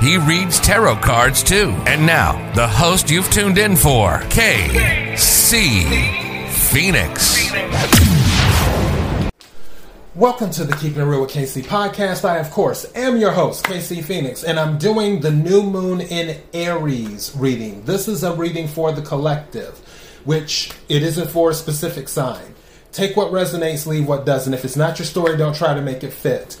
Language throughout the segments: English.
He reads tarot cards too. And now, the host you've tuned in for, KC Phoenix. Welcome to the Keeping It Real with KC podcast. I, of course, am your host, KC Phoenix, and I'm doing the New Moon in Aries reading. This is a reading for the collective, which it isn't for a specific sign. Take what resonates, leave what doesn't. If it's not your story, don't try to make it fit.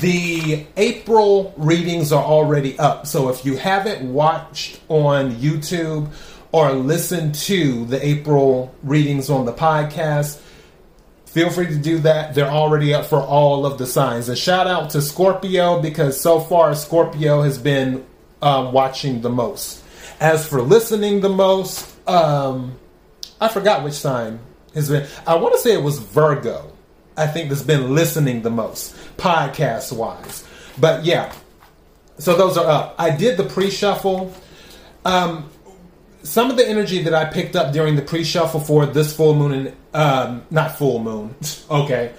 the April readings are already up. So if you haven't watched on YouTube or listened to the April readings on the podcast, feel free to do that. They're already up for all of the signs. And shout out to Scorpio because so far Scorpio has been um, watching the most. As for listening the most, um, I forgot which sign has been. I want to say it was Virgo. I think that's been listening the most, podcast wise. But yeah, so those are up. I did the pre shuffle. Um, some of the energy that I picked up during the pre shuffle for this full moon, and um, not full moon, okay.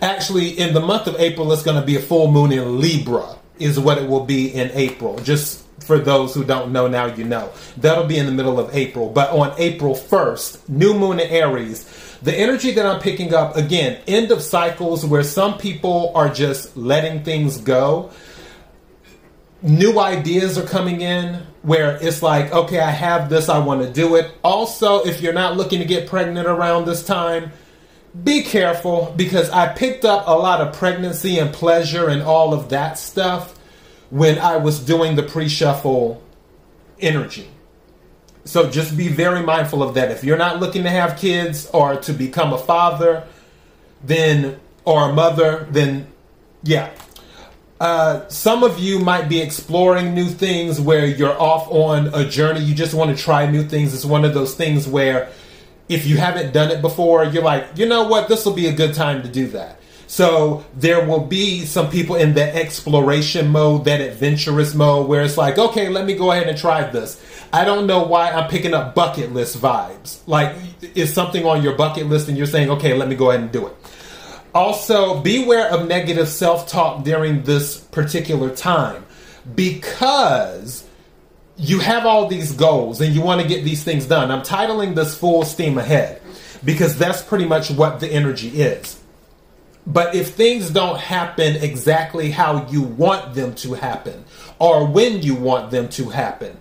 Actually, in the month of April, it's going to be a full moon in Libra, is what it will be in April. Just for those who don't know, now you know. That'll be in the middle of April. But on April 1st, new moon in Aries the energy that I'm picking up, again, end of cycles where some people are just letting things go. New ideas are coming in where it's like, okay, I have this, I want to do it. Also, if you're not looking to get pregnant around this time, be careful because I picked up a lot of pregnancy and pleasure and all of that stuff when I was doing the pre shuffle energy. So just be very mindful of that. If you're not looking to have kids or to become a father, then or a mother, then yeah. Uh, some of you might be exploring new things where you're off on a journey. You just want to try new things. It's one of those things where if you haven't done it before, you're like, you know what, this will be a good time to do that. So there will be some people in that exploration mode, that adventurous mode, where it's like, okay, let me go ahead and try this. I don't know why I'm picking up bucket list vibes. Like, is something on your bucket list and you're saying, okay, let me go ahead and do it. Also, beware of negative self talk during this particular time because you have all these goals and you want to get these things done. I'm titling this Full Steam Ahead because that's pretty much what the energy is. But if things don't happen exactly how you want them to happen, or when you want them to happen,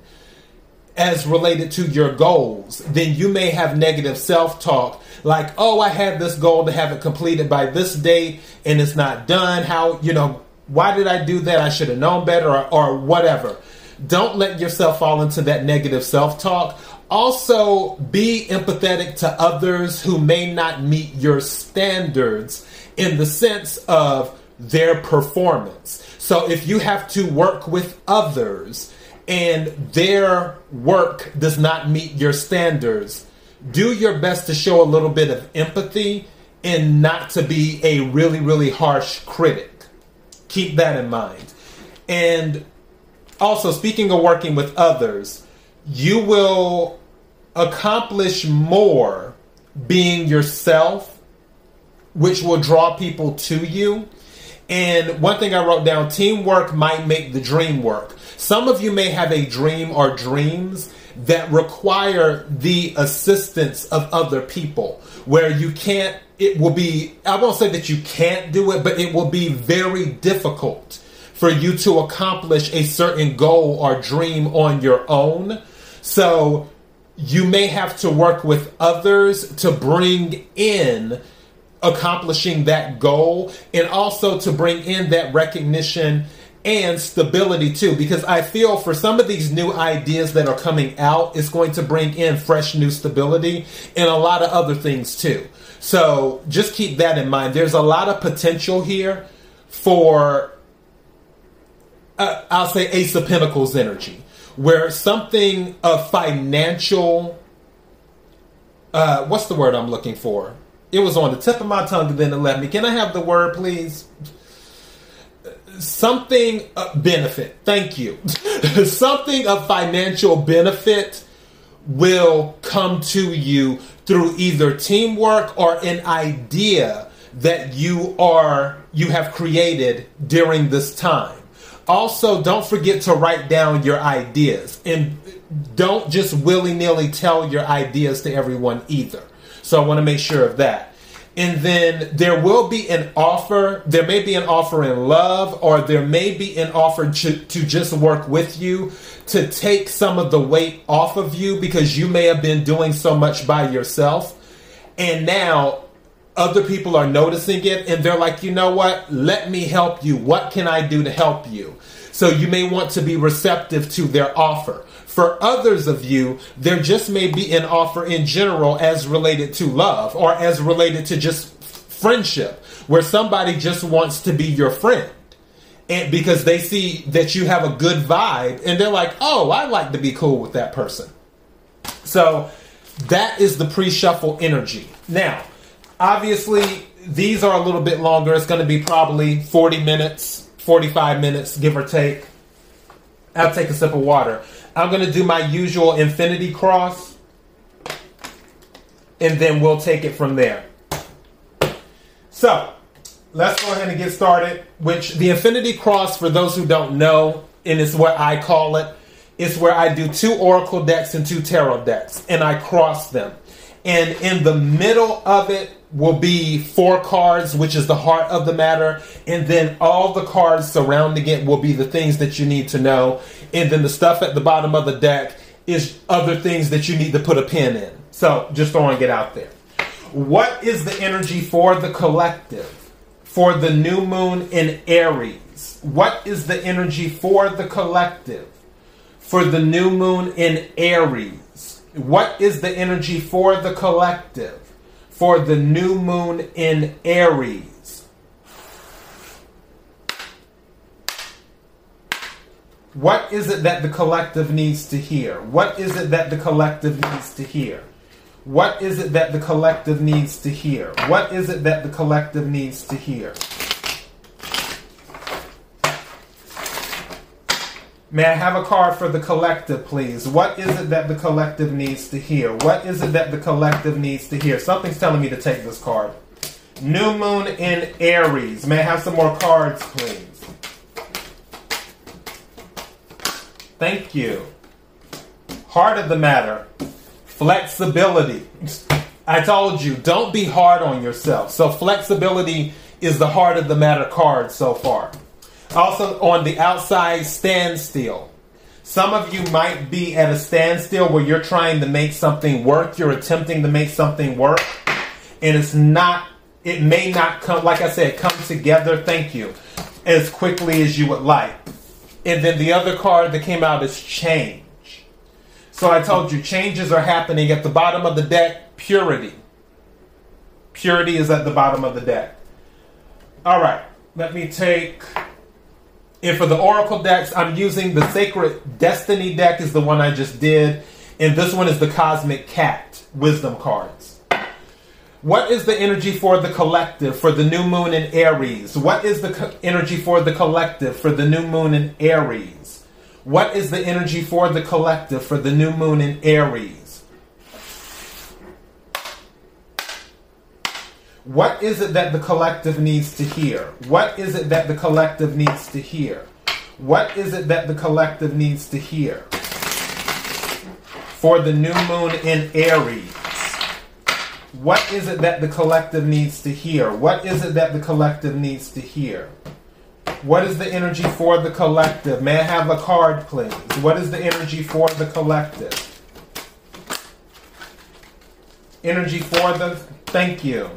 as related to your goals, then you may have negative self talk like, oh, I had this goal to have it completed by this date and it's not done. How, you know, why did I do that? I should have known better or, or whatever. Don't let yourself fall into that negative self talk. Also, be empathetic to others who may not meet your standards in the sense of their performance. So if you have to work with others and their work does not meet your standards, do your best to show a little bit of empathy and not to be a really, really harsh critic. Keep that in mind. And also, speaking of working with others, you will accomplish more being yourself which will draw people to you. And one thing I wrote down teamwork might make the dream work. Some of you may have a dream or dreams that require the assistance of other people where you can't, it will be, I won't say that you can't do it, but it will be very difficult for you to accomplish a certain goal or dream on your own. So you may have to work with others to bring in accomplishing that goal and also to bring in that recognition and stability too because i feel for some of these new ideas that are coming out it's going to bring in fresh new stability and a lot of other things too. So just keep that in mind. There's a lot of potential here for uh, i'll say ace of pentacles energy where something of financial uh, what's the word i'm looking for it was on the tip of my tongue, and then it left me. Can I have the word, please? Something benefit. Thank you. Something of financial benefit will come to you through either teamwork or an idea that you are you have created during this time. Also, don't forget to write down your ideas and don't just willy-nilly tell your ideas to everyone either. So I want to make sure of that. And then there will be an offer. There may be an offer in love, or there may be an offer to, to just work with you to take some of the weight off of you because you may have been doing so much by yourself. And now other people are noticing it and they're like, you know what? Let me help you. What can I do to help you? So you may want to be receptive to their offer. For others of you, there just may be an offer in general as related to love or as related to just friendship, where somebody just wants to be your friend. And because they see that you have a good vibe and they're like, oh, I like to be cool with that person. So that is the pre shuffle energy. Now, obviously, these are a little bit longer. It's going to be probably 40 minutes, 45 minutes, give or take. I'll take a sip of water. I'm going to do my usual infinity cross, and then we'll take it from there. So, let's go ahead and get started. Which the infinity cross, for those who don't know, and it's what I call it, is where I do two oracle decks and two tarot decks, and I cross them. And in the middle of it will be four cards, which is the heart of the matter, and then all the cards surrounding it will be the things that you need to know and then the stuff at the bottom of the deck is other things that you need to put a pin in. So just throwing it out there. What is the energy for the collective? For the new moon in Aries? What is the energy for the collective? For the new moon in Aries? What is the energy for the collective? For the new moon in Aries? What is it that the collective needs to hear? What is it that the collective needs to hear? What is it that the collective needs to hear? What is it that the collective needs to hear? May I have a card for the collective, please? What is it that the collective needs to hear? What is it that the collective needs to hear? Something's telling me to take this card. New Moon in Aries. May I have some more cards, please? Thank you. Heart of the matter, flexibility. I told you, don't be hard on yourself. So, flexibility is the heart of the matter card so far. Also, on the outside, standstill. Some of you might be at a standstill where you're trying to make something work, you're attempting to make something work, and it's not, it may not come, like I said, come together, thank you, as quickly as you would like. And then the other card that came out is change. So I told you changes are happening at the bottom of the deck. Purity. Purity is at the bottom of the deck. All right, let me take. And for the Oracle decks, I'm using the Sacred Destiny deck, is the one I just did. And this one is the Cosmic Cat Wisdom cards. What is the energy for the collective for the new moon in Aries? What is the co- energy for the collective for the new moon in Aries? What is the energy for the collective for the new moon in Aries? What is it that the collective needs to hear? What is it that the collective needs to hear? What is it that the collective needs to hear? For the new moon in Aries. What is it that the collective needs to hear? What is it that the collective needs to hear? What is the energy for the collective? May I have a card, please? What is the energy for the collective? Energy for the. Thank you.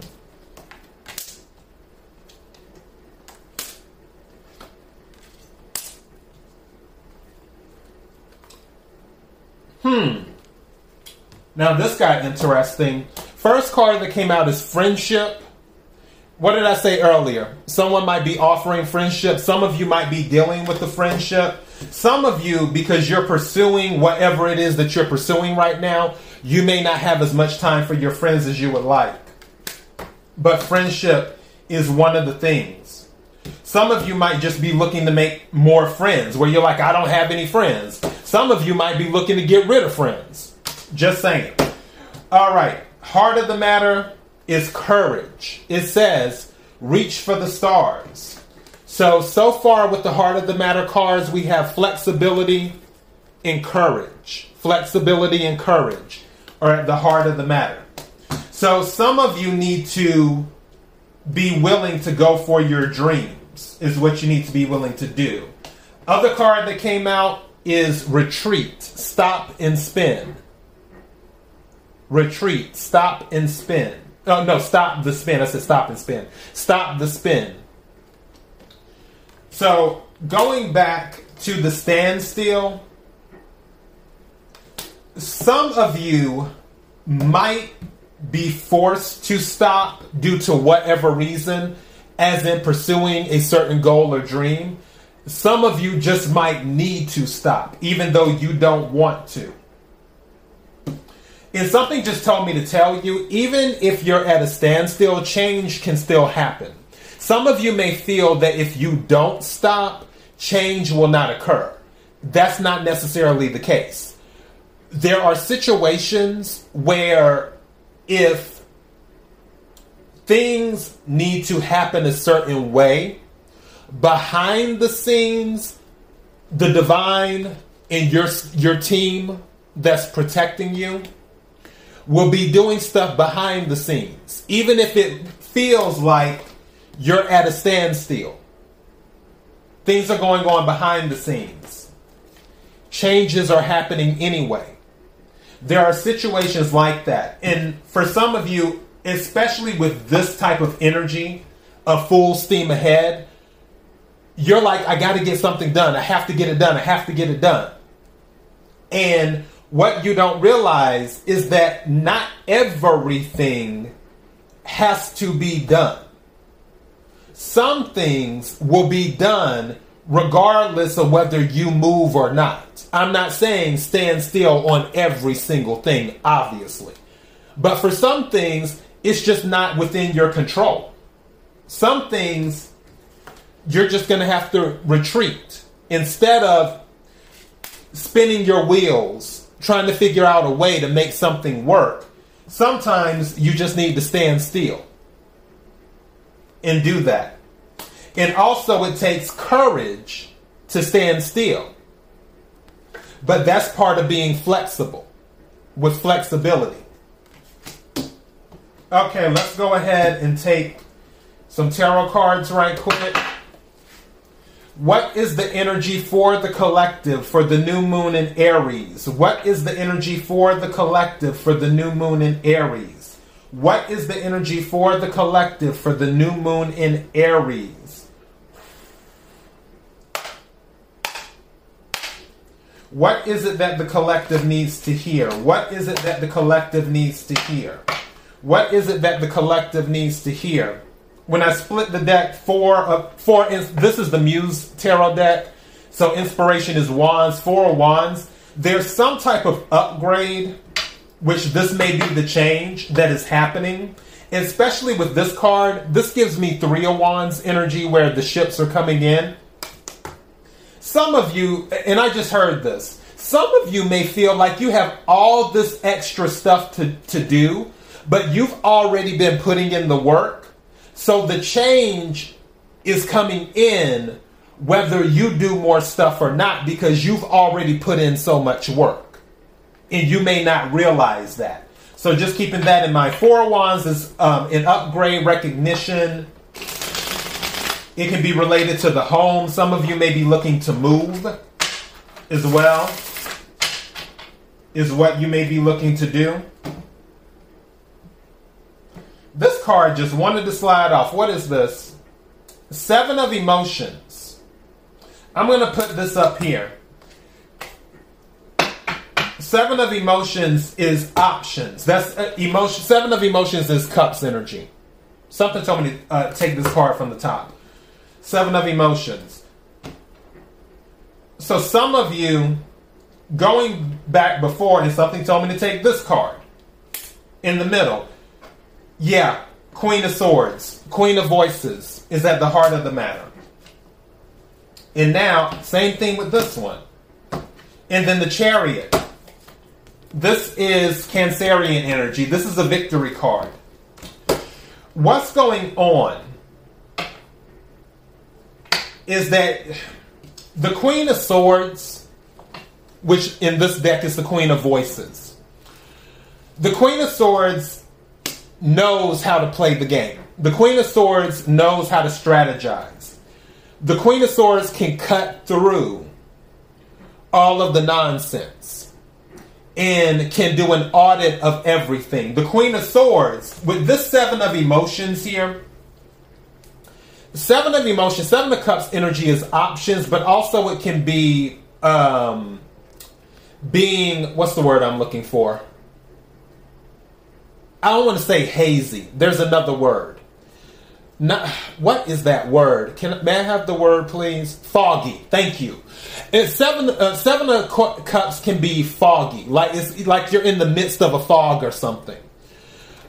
Hmm. Now this got interesting. First card that came out is friendship. What did I say earlier? Someone might be offering friendship. Some of you might be dealing with the friendship. Some of you, because you're pursuing whatever it is that you're pursuing right now, you may not have as much time for your friends as you would like. But friendship is one of the things. Some of you might just be looking to make more friends where you're like, I don't have any friends. Some of you might be looking to get rid of friends. Just saying. All right. Heart of the matter is courage. It says, reach for the stars. So, so far with the heart of the matter cards, we have flexibility and courage. Flexibility and courage are at the heart of the matter. So, some of you need to be willing to go for your dreams, is what you need to be willing to do. Other card that came out is retreat, stop and spin. Retreat, stop and spin. Oh, no, stop the spin. I said stop and spin. Stop the spin. So, going back to the standstill, some of you might be forced to stop due to whatever reason, as in pursuing a certain goal or dream. Some of you just might need to stop, even though you don't want to. And something just told me to tell you even if you're at a standstill, change can still happen. Some of you may feel that if you don't stop, change will not occur. That's not necessarily the case. There are situations where if things need to happen a certain way, behind the scenes, the divine and your your team that's protecting you will be doing stuff behind the scenes, even if it feels like you're at a standstill. Things are going on behind the scenes. Changes are happening anyway. There are situations like that. And for some of you, especially with this type of energy, a full steam ahead, you're like, I got to get something done. I have to get it done. I have to get it done. And what you don't realize is that not everything has to be done. Some things will be done regardless of whether you move or not. I'm not saying stand still on every single thing, obviously. But for some things, it's just not within your control. Some things you're just going to have to retreat instead of spinning your wheels trying to figure out a way to make something work. Sometimes you just need to stand still and do that. And also it takes courage to stand still. But that's part of being flexible with flexibility. Okay let's go ahead and take some tarot cards right quick what is the energy for the collective for the new moon in Aries? What is the energy for the collective for the new moon in Aries? What is the energy for the collective for the new moon in Aries? What is it that the collective needs to hear? What is it that the collective needs to hear? What is it that the collective needs to hear? When I split the deck, four of four. This is the Muse Tarot deck, so inspiration is wands, four wands. There's some type of upgrade, which this may be the change that is happening. Especially with this card, this gives me three of wands energy where the ships are coming in. Some of you, and I just heard this, some of you may feel like you have all this extra stuff to, to do, but you've already been putting in the work so the change is coming in whether you do more stuff or not because you've already put in so much work. And you may not realize that. So just keeping that in mind. Four Wands is um, an upgrade recognition. It can be related to the home. Some of you may be looking to move as well, is what you may be looking to do. Card just wanted to slide off. What is this? Seven of Emotions. I'm going to put this up here. Seven of Emotions is options. That's uh, emotion. Seven of Emotions is cups energy. Something told me to uh, take this card from the top. Seven of Emotions. So some of you going back before and something told me to take this card in the middle. Yeah, Queen of Swords, Queen of Voices is at the heart of the matter. And now, same thing with this one. And then the Chariot. This is Cancerian energy. This is a victory card. What's going on is that the Queen of Swords, which in this deck is the Queen of Voices, the Queen of Swords knows how to play the game. The Queen of Swords knows how to strategize. The Queen of Swords can cut through all of the nonsense and can do an audit of everything. The Queen of Swords, with this seven of emotions here, seven of emotions, seven of cups energy is options, but also it can be um, being what's the word I'm looking for? I don't want to say hazy. There's another word. Not, what is that word? Can may I have the word, please? Foggy. Thank you. And seven uh, seven of cups can be foggy, like it's like you're in the midst of a fog or something.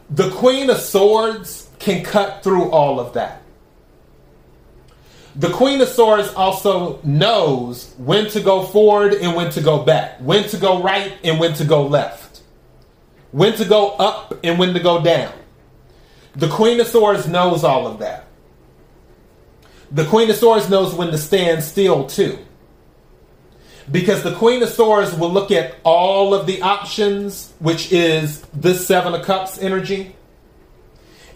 The Queen of Swords can cut through all of that. The Queen of Swords also knows when to go forward and when to go back, when to go right and when to go left, when to go up and when to go down. The Queen of Swords knows all of that. The Queen of Swords knows when to stand still too. Because the Queen of Swords will look at all of the options, which is this Seven of Cups energy,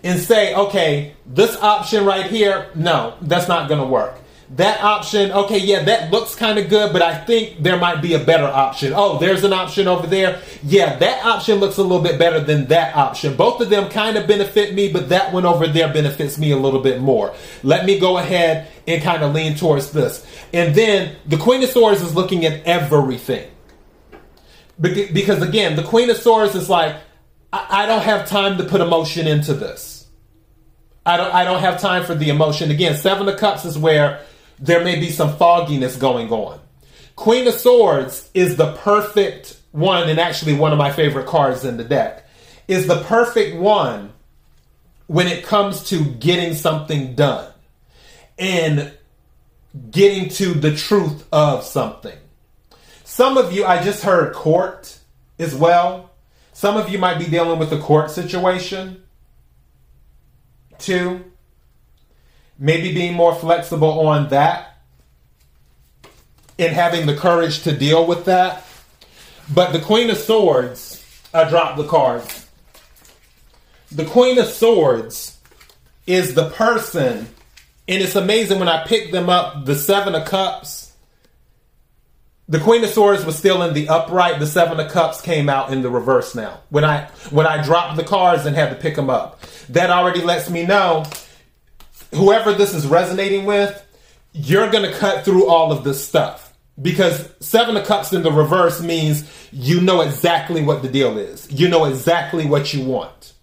and say, okay, this option right here, no, that's not going to work. That option, okay, yeah, that looks kind of good, but I think there might be a better option. Oh, there's an option over there. Yeah, that option looks a little bit better than that option. Both of them kind of benefit me, but that one over there benefits me a little bit more. Let me go ahead and kind of lean towards this. And then the Queen of Swords is looking at everything. Because again, the Queen of Swords is like, I, don't have time to put emotion into this. I don't I don't have time for the emotion. Again, Seven of Cups is where there may be some fogginess going on. Queen of Swords is the perfect one, and actually one of my favorite cards in the deck, is the perfect one when it comes to getting something done and getting to the truth of something. Some of you, I just heard court as well. Some of you might be dealing with a court situation too. Maybe being more flexible on that and having the courage to deal with that. But the Queen of Swords, I dropped the cards. The Queen of Swords is the person and it's amazing when I picked them up, the Seven of Cups, the Queen of Swords was still in the upright. The Seven of Cups came out in the reverse now. When I when I dropped the cards and had to pick them up, that already lets me know whoever this is resonating with, you're going to cut through all of this stuff because Seven of Cups in the reverse means you know exactly what the deal is. You know exactly what you want.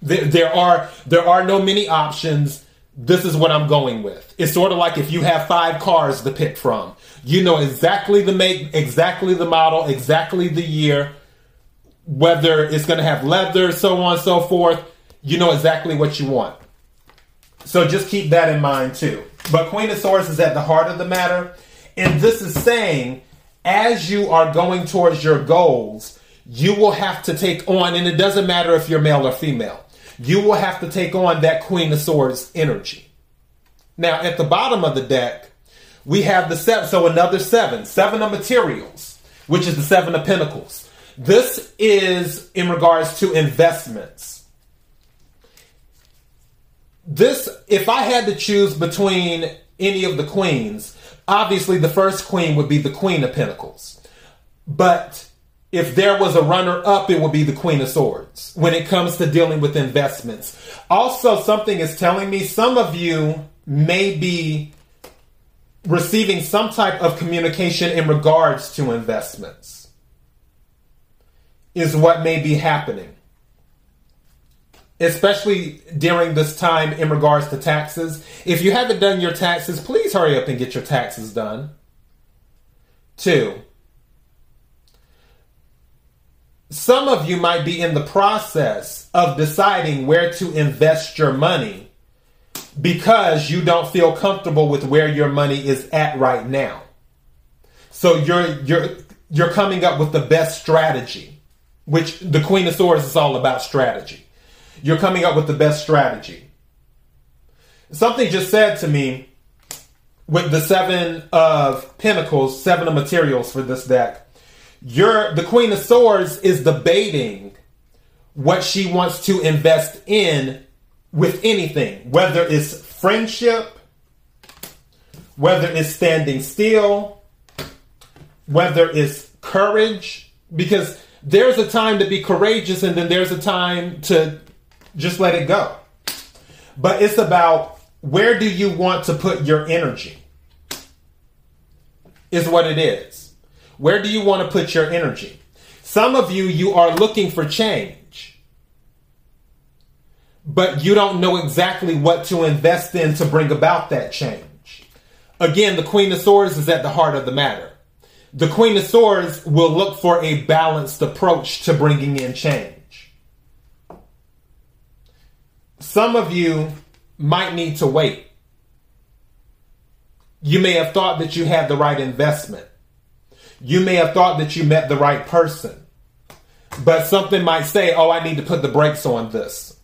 There, there are there are no many options this is what I'm going with. It's sort of like if you have five cars to pick from. You know exactly the make, exactly the model, exactly the year, whether it's going to have leather, so on and so forth. You know exactly what you want. So just keep that in mind too. But Queen of Swords is at the heart of the matter. And this is saying, as you are going towards your goals, you will have to take on, and it doesn't matter if you're male or female you will have to take on that Queen of Swords energy. Now, at the bottom of the deck, we have the seven, so another seven, seven of materials, which is the seven of pentacles. This is in regards to investments. This, if I had to choose between any of the queens, obviously the first queen would be the Queen of Pentacles. But if there was a runner up, it would be the Queen of Swords when it comes to dealing with investments. Also, something is telling me some of you may be receiving some type of communication in regards to investments, is what may be happening. Especially during this time in regards to taxes. If you haven't done your taxes, please hurry up and get your taxes done. Two, some of you might be in the process of deciding where to invest your money because you don't feel comfortable with where your money is at right now. So you're you're you're coming up with the best strategy, which the Queen of Swords is all about strategy. You're coming up with the best strategy. Something just said to me with the seven of pentacles, seven of materials for this deck you're the Queen of Swords is debating what she wants to invest in with anything, whether it's friendship, whether it's standing still, whether it's courage, because there's a time to be courageous and then there's a time to just let it go. But it's about where do you want to put your energy, is what it is. Where do you want to put your energy? Some of you, you are looking for change, but you don't know exactly what to invest in to bring about that change. Again, the Queen of Swords is at the heart of the matter. The Queen of Swords will look for a balanced approach to bringing in change. Some of you might need to wait. You may have thought that you had the right investment you may have thought that you met the right person, but something might say, "Oh, I need to put the brakes on this."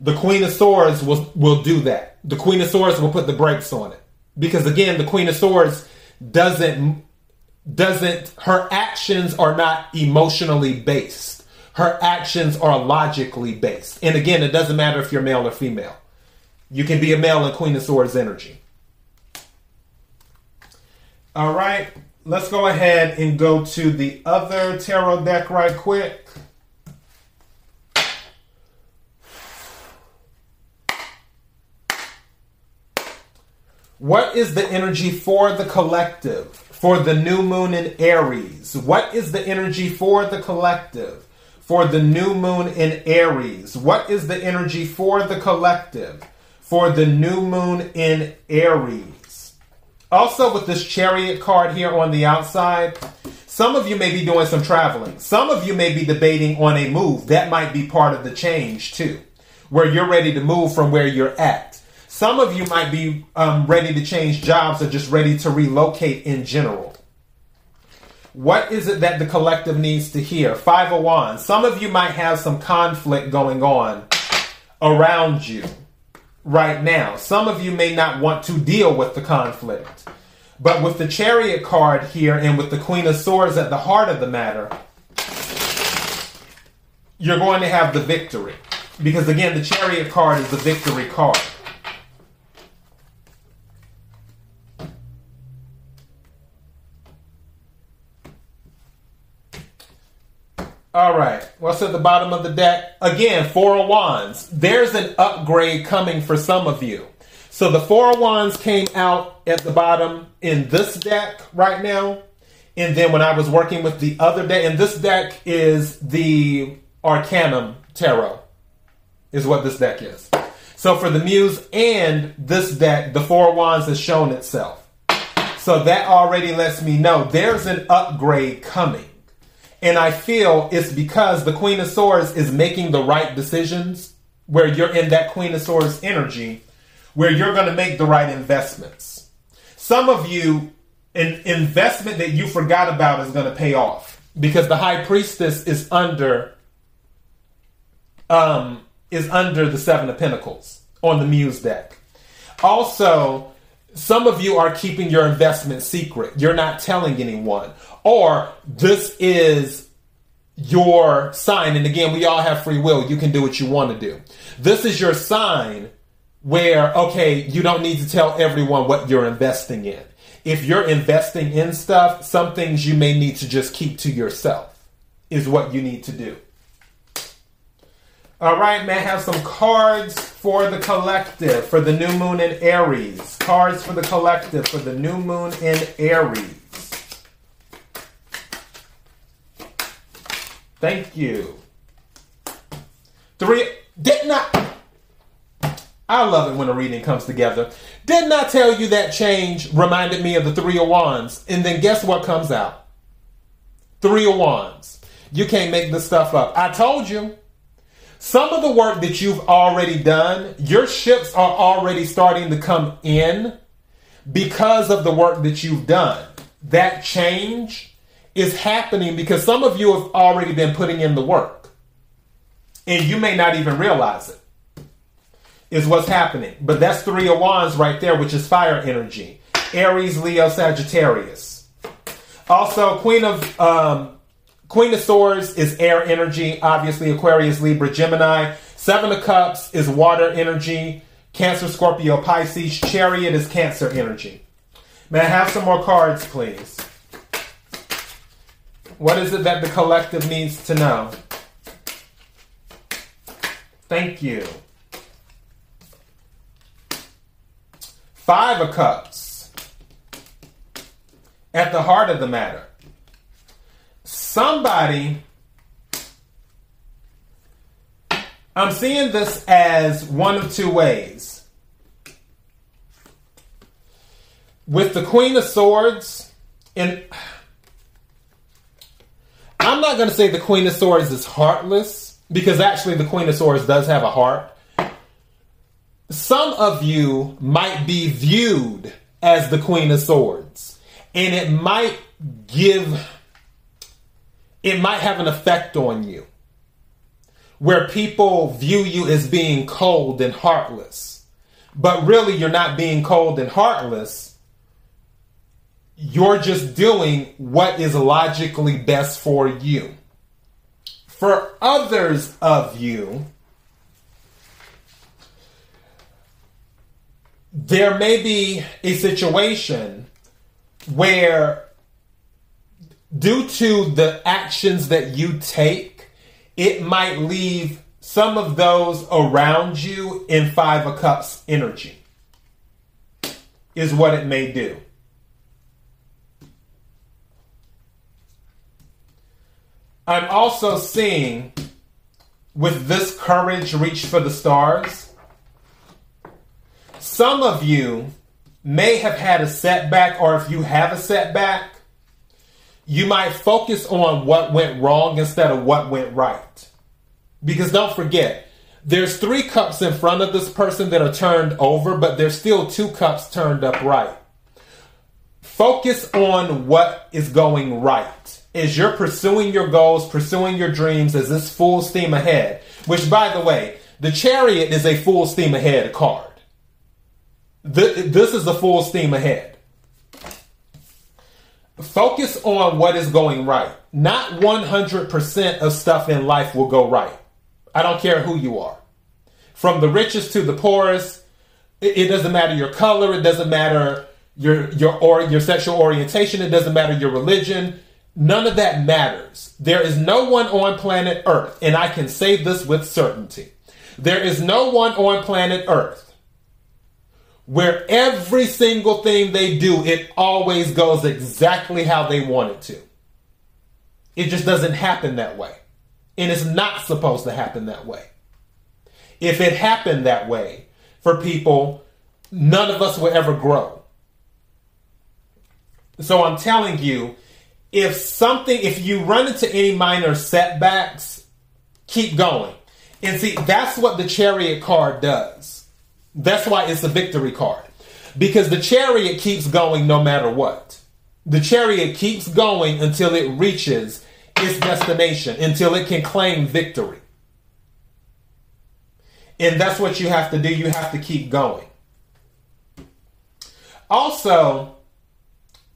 The Queen of Swords will will do that. The Queen of Swords will put the brakes on it because again, the Queen of Swords doesn't doesn't her actions are not emotionally based. Her actions are logically based. And again, it doesn't matter if you're male or female. You can be a male in Queen of Swords energy. All right let's go ahead and go to the other tarot deck right quick. What is the energy for the collective for the new moon in Aries? What is the energy for the collective for the new moon in Aries? What is the energy for the collective for the new moon in Aries? Also, with this chariot card here on the outside, some of you may be doing some traveling. Some of you may be debating on a move. That might be part of the change too, where you're ready to move from where you're at. Some of you might be um, ready to change jobs or just ready to relocate in general. What is it that the collective needs to hear? Five of Wands. Some of you might have some conflict going on around you right now. Some of you may not want to deal with the conflict. But with the chariot card here and with the queen of swords at the heart of the matter, you're going to have the victory. Because again, the chariot card is the victory card. All right. What's at the bottom of the deck? Again, Four of Wands. There's an upgrade coming for some of you. So the Four of Wands came out at the bottom in this deck right now. And then when I was working with the other deck, and this deck is the Arcanum Tarot, is what this deck is. So for the Muse and this deck, the Four of Wands has shown itself. So that already lets me know there's an upgrade coming. And I feel it's because the Queen of Swords is making the right decisions where you're in that Queen of Swords energy, where you're going to make the right investments. Some of you, an investment that you forgot about is going to pay off because the High Priestess is under, um, is under the Seven of Pentacles on the Muse deck. Also, some of you are keeping your investment secret. You're not telling anyone. Or this is your sign. And again, we all have free will. You can do what you want to do. This is your sign where, okay, you don't need to tell everyone what you're investing in. If you're investing in stuff, some things you may need to just keep to yourself is what you need to do. All right, may I have some cards for the collective for the new moon in Aries? Cards for the collective for the new moon in Aries. Thank you. Three. Did not. I love it when a reading comes together. Didn't I tell you that change reminded me of the Three of Wands? And then guess what comes out? Three of Wands. You can't make this stuff up. I told you. Some of the work that you've already done, your ships are already starting to come in because of the work that you've done. That change is happening because some of you have already been putting in the work. And you may not even realize it, is what's happening. But that's three of wands right there, which is fire energy Aries, Leo, Sagittarius. Also, Queen of um, Queen of Swords is air energy, obviously Aquarius, Libra, Gemini. Seven of Cups is water energy. Cancer, Scorpio, Pisces. Chariot is Cancer energy. May I have some more cards, please? What is it that the collective needs to know? Thank you. Five of Cups. At the heart of the matter somebody I'm seeing this as one of two ways. With the Queen of Swords, and I'm not going to say the Queen of Swords is heartless, because actually the Queen of Swords does have a heart. Some of you might be viewed as the Queen of Swords, and it might give it might have an effect on you where people view you as being cold and heartless. But really, you're not being cold and heartless. You're just doing what is logically best for you. For others of you, there may be a situation where due to the actions that you take, it might leave some of those around you in Five of Cups energy, is what it may do. I'm also seeing with this courage reach for the stars. Some of you may have had a setback, or if you have a setback, you might focus on what went wrong instead of what went right. Because don't forget, there's three cups in front of this person that are turned over, but there's still two cups turned up right. Focus on what is going right. As you're pursuing your goals, pursuing your dreams, as this full steam ahead, which by the way, the chariot is a full steam ahead card. This is a full steam ahead focus on what is going right. Not 100% of stuff in life will go right. I don't care who you are. From the richest to the poorest, it, it doesn't matter your color, it doesn't matter your your or your sexual orientation, it doesn't matter your religion. None of that matters. There is no one on planet Earth, and I can say this with certainty. There is no one on planet Earth where every single thing they do, it always goes exactly how they want it to. It just doesn't happen that way. And it's not supposed to happen that way. If it happened that way for people, none of us would ever grow. So I'm telling you, if something, if you run into any minor setbacks, keep going. And see, that's what the chariot card does that's why it's a victory card. Because the chariot keeps going no matter what. The chariot keeps going until it reaches its destination, until it can claim victory. And that's what you have to do. You have to keep going. Also,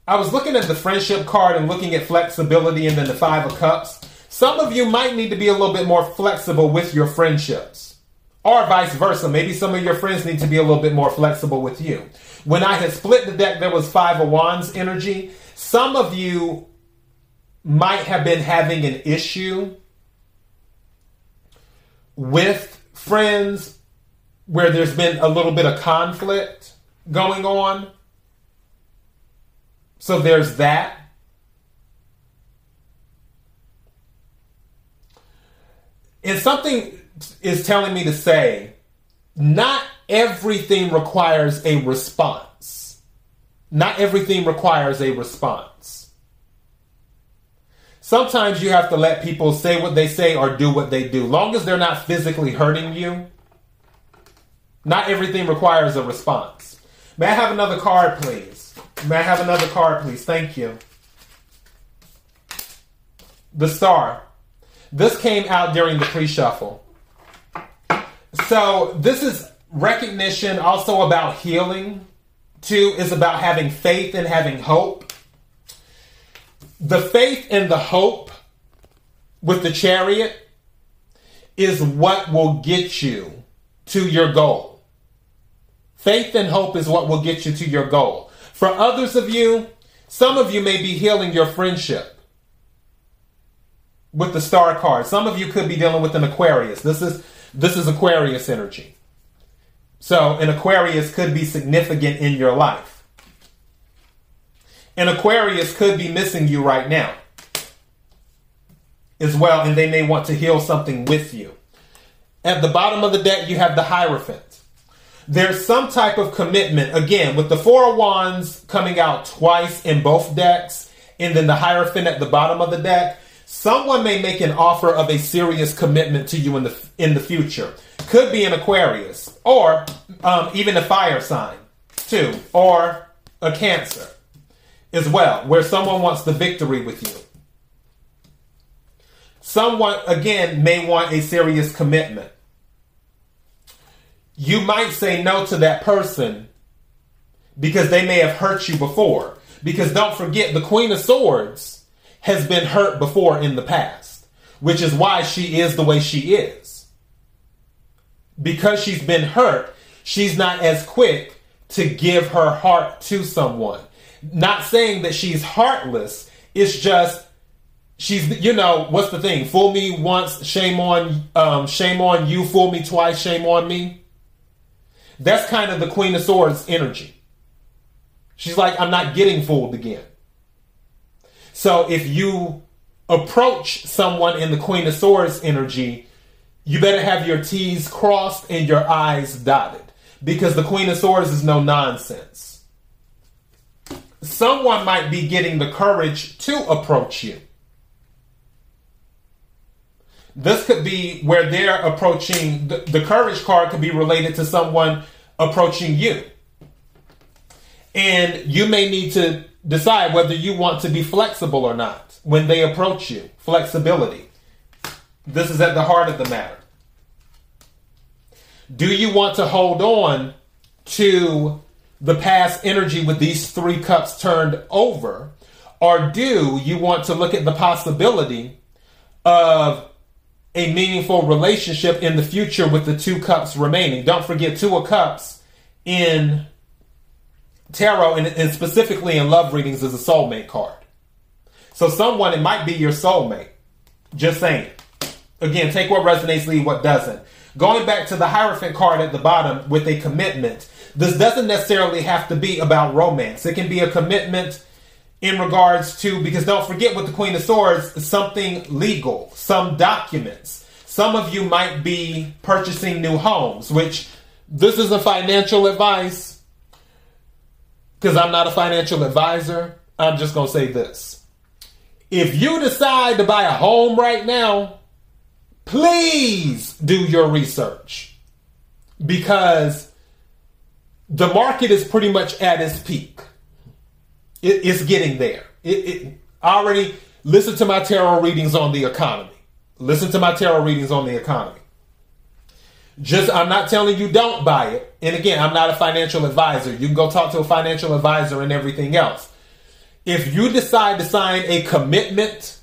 I was looking at the friendship card and looking at flexibility and then the Five of Cups. Some of you might need to be a little bit more flexible with your friendships or vice versa. Maybe some of your friends need to be a little bit more flexible with you. When I had split the deck, there was five of wands energy. Some of you might have been having an issue with friends where there's been a little bit of conflict going on. So there's that. And something is telling me to say, not everything requires a response. Not everything requires a response. Sometimes you have to let people say what they say or do what they do. Long as they're not physically hurting you, not everything requires a response. May I have another card, please? May I have another card, please? Thank you. The star. This came out during the pre shuffle. So, this is recognition also about healing. too, is about having faith and having hope. The faith and the hope with the chariot is what will get you to your goal. Faith and hope is what will get you to your goal. For others of you, some of you may be healing your friendship with the star card. Some of you could be dealing with an Aquarius. This is this is Aquarius energy. So, an Aquarius could be significant in your life. An Aquarius could be missing you right now as well, and they may want to heal something with you. At the bottom of the deck, you have the Hierophant. There's some type of commitment, again, with the Four of Wands coming out twice in both decks, and then the Hierophant at the bottom of the deck. Someone may make an offer of a serious commitment to you in the in the future. Could be an Aquarius, or um, even a fire sign, too, or a Cancer as well, where someone wants the victory with you. Someone, again, may want a serious commitment. You might say no to that person because they may have hurt you before. Because don't forget, the Queen of Swords has been hurt before in the past, which is why she is the way she is. Because she's been hurt, she's not as quick to give her heart to someone. Not saying that she's heartless, it's just she's you know what's the thing fool me once shame on um, shame on you fool me twice shame on me that's kind of the queen of swords energy. She's like i'm not getting fooled again. So if you approach someone in the queen of swords energy you better have your t's crossed and your i's dotted. Because the queen of swords is no nonsense. Someone might be getting the courage to approach you this could be where they're approaching the, the courage card could be related to someone approaching you. And you may need to decide whether you want to be flexible or not when they approach you. Flexibility. This is at the heart of the matter. Do you want to hold on to the past energy with these three cups turned over? Or do you want to look at the possibility of a meaningful relationship in the future with the two cups remaining. Don't forget, two of cups in tarot and, and, specifically in love readings is a soulmate card. So, someone, it might be your soulmate. Just saying. Again, take what resonates, leave what doesn't. Going back to the Hierophant card at the bottom with a commitment, this doesn't necessarily have to be about romance. It can be a commitment in regards to because don't forget with the Queen of Swords, something legal, some documents. Some of you might be purchasing new homes, which this isn't financial advice because I'm not a financial advisor. I'm just going to say this. If you decide to buy a home right now, please do your research because the market is pretty much at its peak. It, it's getting there. It, it already listen to my tarot readings on the economy. Listen to my tarot readings on the economy. Just I'm not telling you don't buy it. And again, I'm not a financial advisor. You can go talk to a financial advisor and everything else. If you decide to sign a commitment,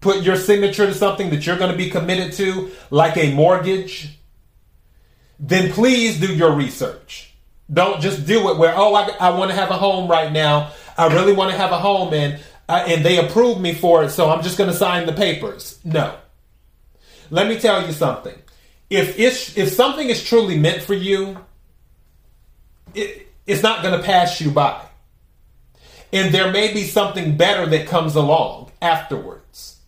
put your signature to something that you're going to be committed to, like a mortgage, then please do your research. Don't just do it where, oh, I, I want to have a home right now. I really want to have a home and uh, and they approved me for it, so I'm just going to sign the papers. No. Let me tell you something. If it's, if something is truly meant for you, it, it's not going to pass you by. And there may be something better that comes along afterwards.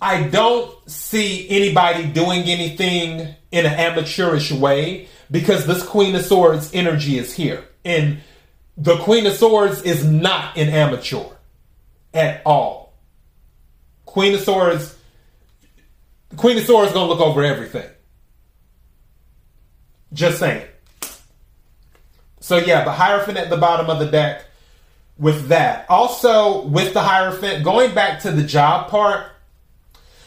I don't see anybody doing anything in an amateurish way because this Queen of Swords energy is here. And the Queen of Swords is not an amateur at all. Queen of Swords, Queen of Swords is gonna look over everything. Just saying. So yeah, the Hierophant at the bottom of the deck with that. Also, with the Hierophant, going back to the job part,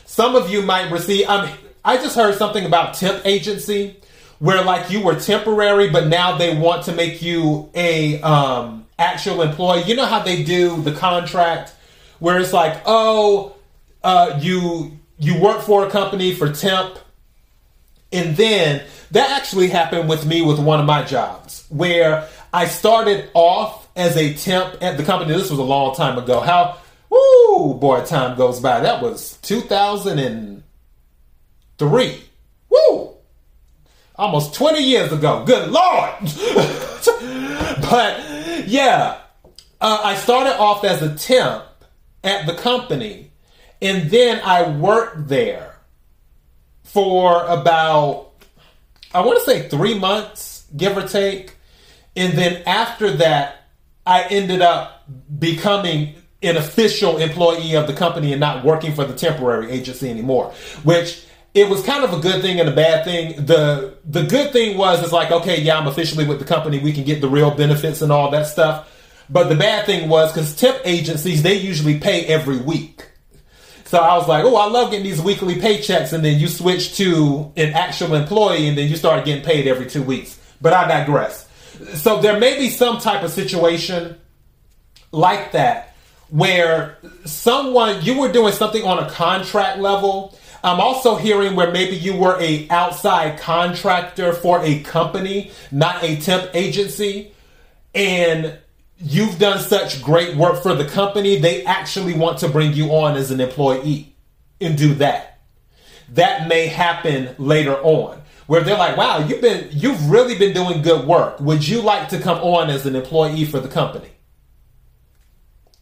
some of you might receive. I mean, I just heard something about temp agency where like you were temporary, but now they want to make you a um, actual employee. You know how they do the contract where it's like, oh, uh, you you work for a company for temp, and then that actually happened with me with one of my jobs where I started off as a temp at the company. This was a long time ago. How, woo, boy, time goes by. That was 2003. Woo! Almost 20 years ago. Good Lord! but yeah, uh, I started off as a temp at the company, and then I worked there for about, I want to say three months, give or take. And then after that, I ended up becoming an official employee of the company and not working for the temporary agency anymore, which it was kind of a good thing and a bad thing. The the good thing was it's like, okay, yeah, I'm officially with the company, we can get the real benefits and all that stuff. But the bad thing was because temp agencies, they usually pay every week. So I was like, oh, I love getting these weekly paychecks. And then you switch to an actual employee and then you start getting paid every two weeks. But I digress. So there may be some type of situation like that where someone, you were doing something on a contract level. I'm also hearing where maybe you were a outside contractor for a company, not a temp agency. And you've done such great work for the company, they actually want to bring you on as an employee and do that. That may happen later on where they're like, wow, you've been, you've really been doing good work. Would you like to come on as an employee for the company?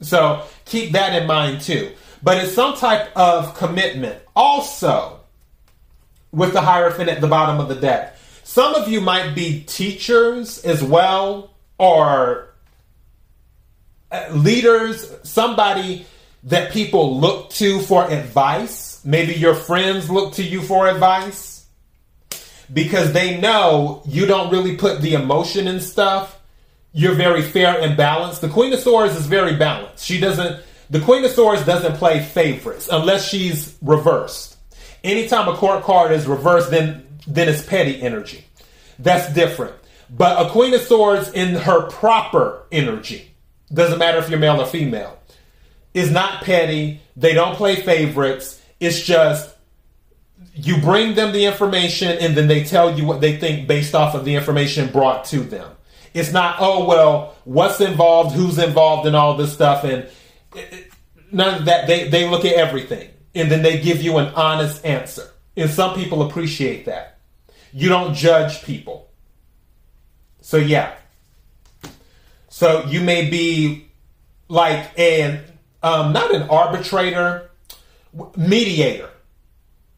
So keep that in mind too. But it's some type of commitment. Also, with the Hierophant at the bottom of the deck, some of you might be teachers as well, or uh, leaders, somebody that people look to for advice. Maybe your friends look to you for advice because they know you don't really put the emotion in stuff. You're very fair and balanced. The Queen of Swords is very balanced. She doesn't, the Queen of Swords doesn't play favorites unless she's reversed. Anytime a court card is reversed, then, then it's petty energy. That's different. But a Queen of Swords in her proper energy doesn't matter if you're male or female, is not petty. They don't play favorites. It's just you bring them the information and then they tell you what they think based off of the information brought to them. It's not, oh, well, what's involved, who's involved, and all this stuff. And none of that. They, they look at everything and then they give you an honest answer. And some people appreciate that. You don't judge people. So, yeah, so you may be like an um, not an arbitrator, mediator.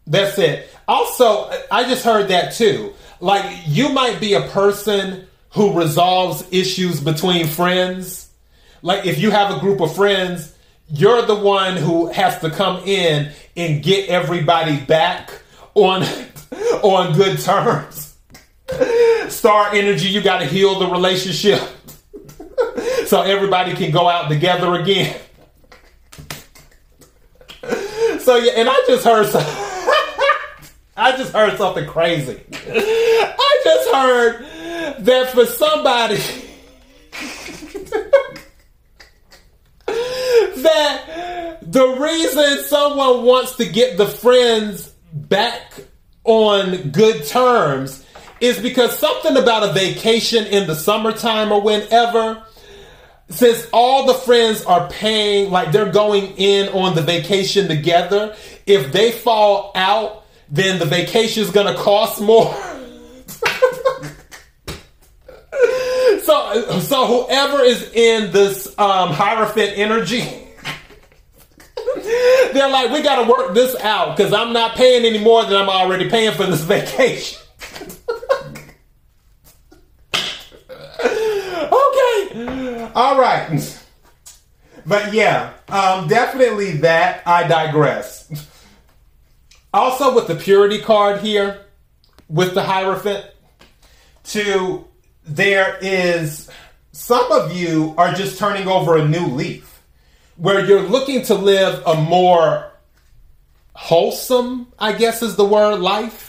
That's it. Also, I just heard that too. Like you might be a person who resolves issues between friends. Like if you have a group of friends, you're the one who has to come in and get everybody back on on good terms. Star energy, you got to heal the relationship so everybody can go out together again. so yeah, and I just heard some, I just heard something crazy. I just heard that for somebody that the reason someone wants to get the friends back on good terms is because something about a vacation in the summertime or whenever since all the friends are paying, like they're going in on the vacation together, if they fall out, then the vacation is going to cost more. so, so whoever is in this um, Hierophant energy, they're like, we got to work this out because I'm not paying any more than I'm already paying for this vacation. okay. All right. But yeah, um, definitely that. I digress. Also, with the purity card here, with the Hierophant, to there is some of you are just turning over a new leaf where you're looking to live a more wholesome, I guess is the word, life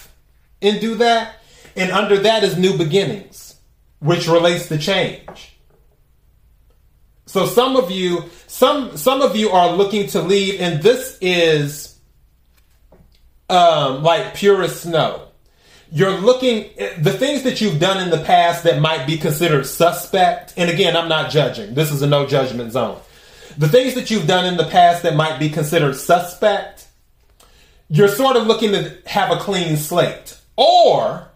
and do that. And under that is new beginnings, which relates to change. So some of you, some some of you are looking to leave, and this is um, like pure as snow. You're looking the things that you've done in the past that might be considered suspect. And again, I'm not judging. This is a no judgment zone. The things that you've done in the past that might be considered suspect, you're sort of looking to have a clean slate. Or,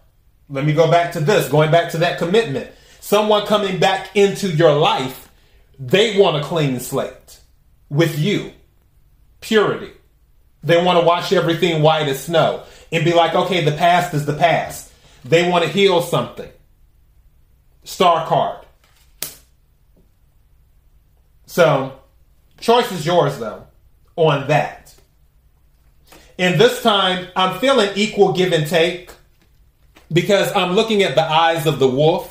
let me go back to this, going back to that commitment. Someone coming back into your life they want a clean slate with you. Purity. They want to wash everything white as snow and be like, okay, the past is the past. They want to heal something. Star card. So, choice is yours though on that. And this time, I'm feeling equal give and take because I'm looking at the eyes of the wolf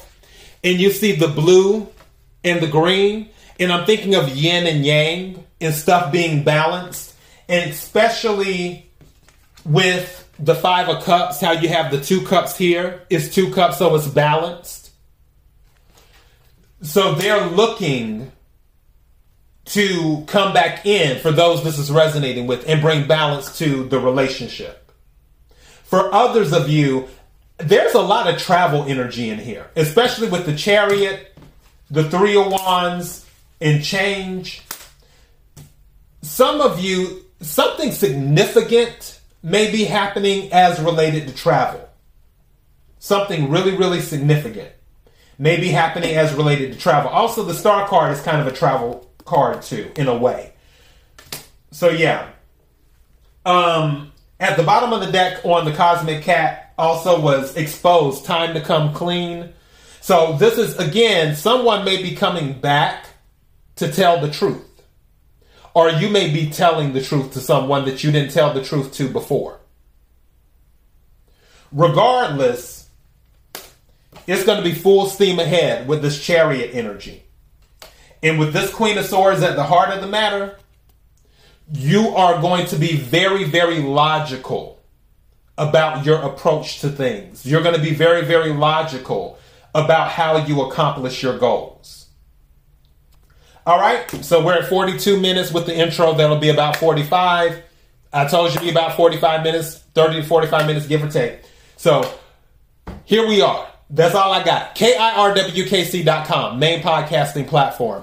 and you see the blue and the green. And I'm thinking of yin and yang and stuff being balanced. And especially with the five of cups, how you have the two cups here is two cups, so it's balanced. So they're looking to come back in for those this is resonating with and bring balance to the relationship. For others of you, there's a lot of travel energy in here, especially with the chariot the three of wands and change. Some of you, something significant may be happening as related to travel. Something really, really significant may be happening as related to travel. Also, the star card is kind of a travel card too, in a way. So yeah. Um, at the bottom of the deck on the Cosmic Cat also was exposed. Time to come clean. So this is again, someone may be coming back to tell the truth. Or you may be telling the truth to someone that you didn't tell the truth to before. Regardless, it's going to be full steam ahead with this chariot energy. And with this Queen of Swords at the heart of the matter, you are going to be very, very logical about your approach to things. You're going to be very, very logical about how you accomplish your goals. All right, so we're at 42 minutes with the intro. That'll be about 45. I told you be about 45 minutes, 30 to 45 minutes, give or take. So here we are. That's all I got. KIRWKC.com, main podcasting platform.